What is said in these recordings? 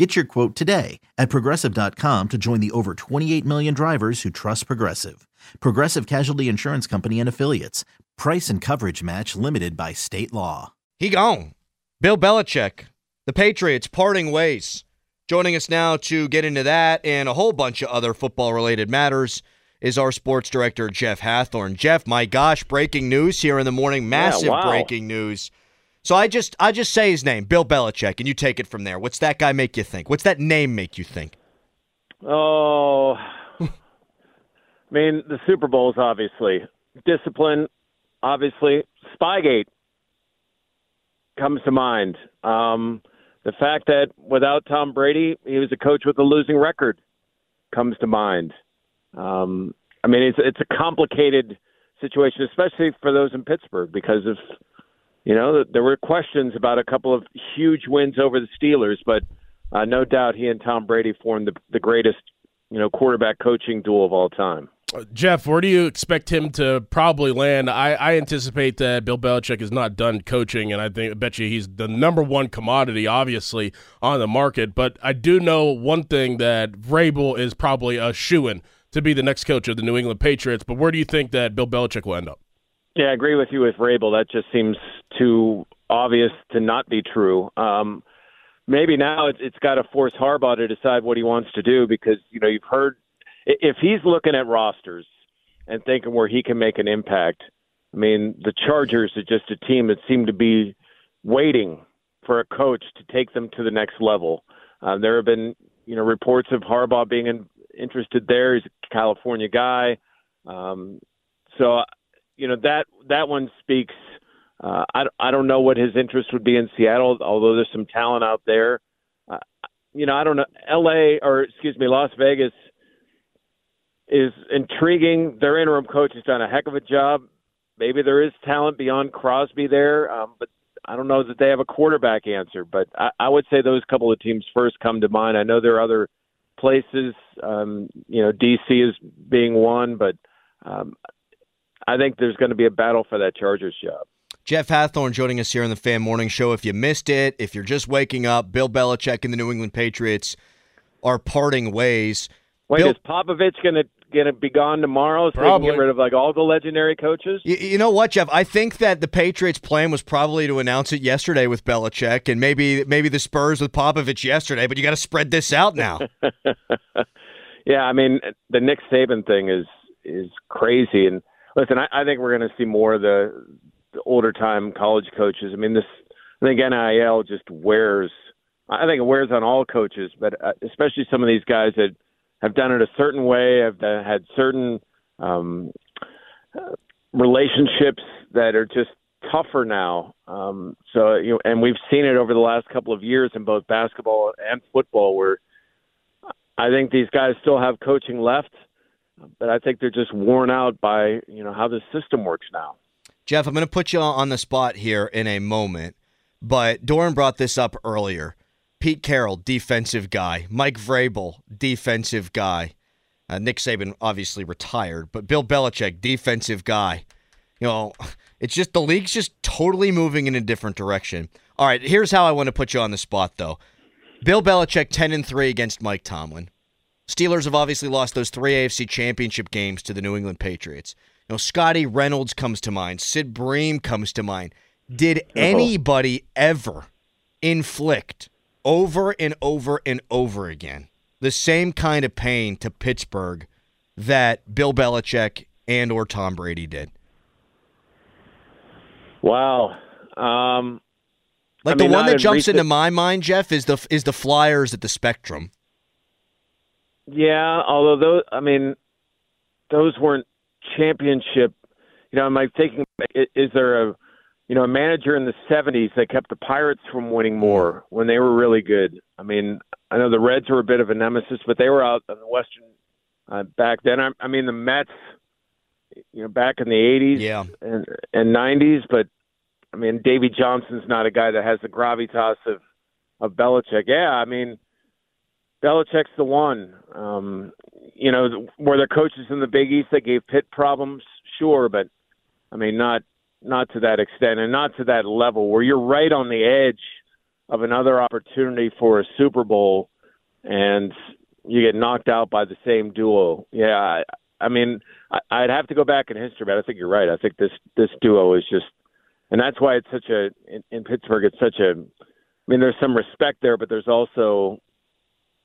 Get your quote today at progressive.com to join the over 28 million drivers who trust Progressive. Progressive Casualty Insurance Company and Affiliates. Price and coverage match limited by state law. He gone. Bill Belichick, the Patriots parting ways. Joining us now to get into that and a whole bunch of other football related matters is our sports director, Jeff Hathhorn. Jeff, my gosh, breaking news here in the morning. Massive yeah, wow. breaking news. So I just I just say his name, Bill Belichick, and you take it from there. What's that guy make you think? What's that name make you think? Oh, I mean the Super Bowls, obviously. Discipline, obviously. Spygate comes to mind. Um, the fact that without Tom Brady, he was a coach with a losing record comes to mind. Um, I mean, it's it's a complicated situation, especially for those in Pittsburgh, because of you know, there were questions about a couple of huge wins over the Steelers, but uh, no doubt he and Tom Brady formed the, the greatest, you know, quarterback coaching duel of all time. Uh, Jeff, where do you expect him to probably land? I, I anticipate that Bill Belichick is not done coaching, and I think I bet you he's the number one commodity, obviously, on the market. But I do know one thing that Vrabel is probably a shoe in to be the next coach of the New England Patriots. But where do you think that Bill Belichick will end up? Yeah, I agree with you with Vrabel. That just seems too obvious to not be true. Um, maybe now it's, it's got to force Harbaugh to decide what he wants to do because you know you've heard if he's looking at rosters and thinking where he can make an impact. I mean, the Chargers are just a team that seem to be waiting for a coach to take them to the next level. Uh, there have been you know reports of Harbaugh being in, interested there. He's a California guy. Um, so you know that that one speaks. Uh, I I don't know what his interest would be in Seattle, although there's some talent out there. Uh, you know, I don't know. L.A. or excuse me, Las Vegas is intriguing. Their interim coach has done a heck of a job. Maybe there is talent beyond Crosby there, um, but I don't know that they have a quarterback answer. But I, I would say those couple of teams first come to mind. I know there are other places. Um, you know, DC is being one, but um, I think there's going to be a battle for that Chargers job. Jeff Hathhorn joining us here on the Fan Morning Show. If you missed it, if you're just waking up, Bill Belichick and the New England Patriots are parting ways. Wait, Bill- is Popovich going to going to be gone tomorrow so probably. they can get rid of like all the legendary coaches? You, you, know what, Jeff? I think that the Patriots' plan was probably to announce it yesterday with Belichick, and maybe maybe the Spurs with Popovich yesterday. But you got to spread this out now. yeah, I mean the Nick Saban thing is is crazy, and listen, I, I think we're going to see more of the, the older time college coaches. I mean, this I think NIL just wears. I think it wears on all coaches, but uh, especially some of these guys that have done it a certain way, have had certain um, uh, relationships that are just tougher now. Um, so you know, and we've seen it over the last couple of years in both basketball and football, where I think these guys still have coaching left but I think they're just worn out by you know how the system works now. Jeff, I'm going to put you on the spot here in a moment, but Doran brought this up earlier. Pete Carroll, defensive guy. Mike Vrabel, defensive guy. Uh, Nick Saban obviously retired, but Bill Belichick, defensive guy. You know, it's just the league's just totally moving in a different direction. All right, here's how I want to put you on the spot, though. Bill Belichick, ten and three against Mike Tomlin. Steelers have obviously lost those three AFC championship games to the New England Patriots. You know, Scottie Reynolds comes to mind. Sid Bream comes to mind. Did anybody ever inflict over and over and over again the same kind of pain to Pittsburgh that Bill Belichick and or Tom Brady did? Wow. Um, Like I the one that jumps recent- into my mind, Jeff, is the is the Flyers at the Spectrum. Yeah, although those, I mean, those weren't championship. You know, am I thinking? Is there a, you know, a manager in the '70s that kept the Pirates from winning more when they were really good? I mean, I know the Reds were a bit of a nemesis, but they were out in the Western uh, back then. I, I mean, the Mets, you know, back in the '80s Yeah. and and '90s, but I mean, Davey Johnson's not a guy that has the gravitas of of Belichick. Yeah, I mean, Belichick's the one. Um, you know, were there coaches in the Big East that gave Pitt problems? Sure, but I mean, not not to that extent, and not to that level where you're right on the edge of another opportunity for a Super Bowl, and you get knocked out by the same duo. Yeah, I, I mean, I, I'd have to go back in history, but I think you're right. I think this this duo is just, and that's why it's such a in, in Pittsburgh. It's such a. I mean, there's some respect there, but there's also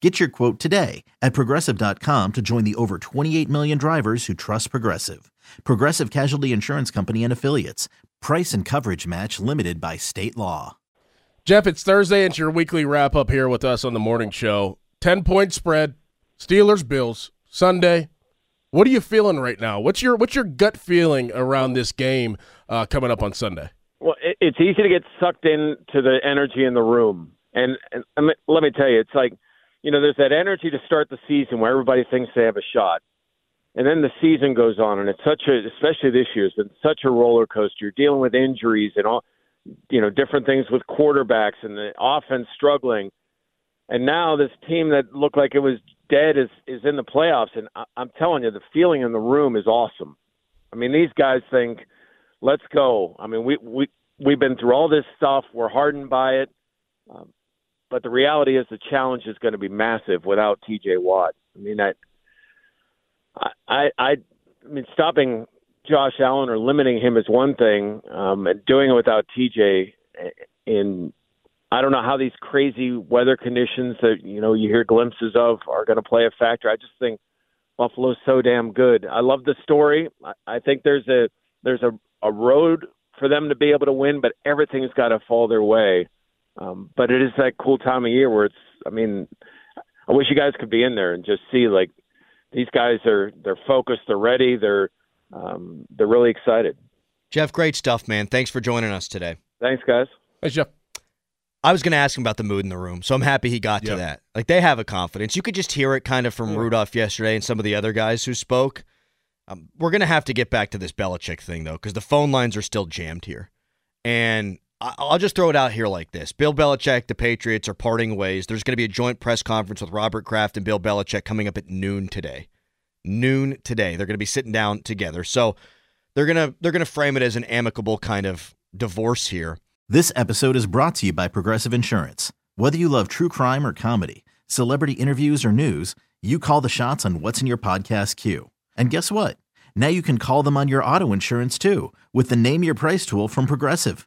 Get your quote today at progressive.com to join the over 28 million drivers who trust Progressive. Progressive Casualty Insurance Company and Affiliates. Price and coverage match limited by state law. Jeff, it's Thursday. It's your weekly wrap up here with us on the morning show. 10 point spread, Steelers, Bills, Sunday. What are you feeling right now? What's your what's your gut feeling around this game uh, coming up on Sunday? Well, it's easy to get sucked into the energy in the room, and, and, and let- let me tell you, it's like you know, there's that energy to start the season where everybody thinks they have a shot, and then the season goes on, and it's such a, especially this year, it's been such a roller coaster. You're dealing with injuries and all, you know, different things with quarterbacks and the offense struggling, and now this team that looked like it was dead is is in the playoffs, and I, I'm telling you, the feeling in the room is awesome. I mean, these guys think, let's go. I mean, we we we've been through all this stuff. We're hardened by it, um, but the reality is the challenge is going to be massive without T.J. Watt. I mean, I I I, I mean, stopping Josh Allen or limiting him is one thing, um, and doing it without T.J. in I don't know how these crazy weather conditions that you know you hear glimpses of are going to play a factor. I just think Buffalo's so damn good. I love the story. I, I think there's a there's a, a road for them to be able to win, but everything's got to fall their way. Um, but it is that cool time of year where it's. I mean, I wish you guys could be in there and just see like these guys are they're focused, they're ready, they're um, they're really excited. Jeff, great stuff, man. Thanks for joining us today. Thanks, guys. Thanks, Jeff. I was going to ask him about the mood in the room, so I'm happy he got to that. Like they have a confidence. You could just hear it kind of from Rudolph yesterday and some of the other guys who spoke. Um, we're going to have to get back to this Belichick thing though, because the phone lines are still jammed here. And I- I'll just throw it out here like this: Bill Belichick, the Patriots are parting ways. There's going to be a joint press conference with Robert Kraft and Bill Belichick coming up at noon today. Noon today, they're going to be sitting down together. So they're gonna they're gonna frame it as an amicable kind of divorce here. This episode is brought to you by Progressive Insurance. Whether you love true crime or comedy, celebrity interviews or news, you call the shots on what's in your podcast queue. And guess what? Now you can call them on your auto insurance too with the Name Your Price tool from Progressive.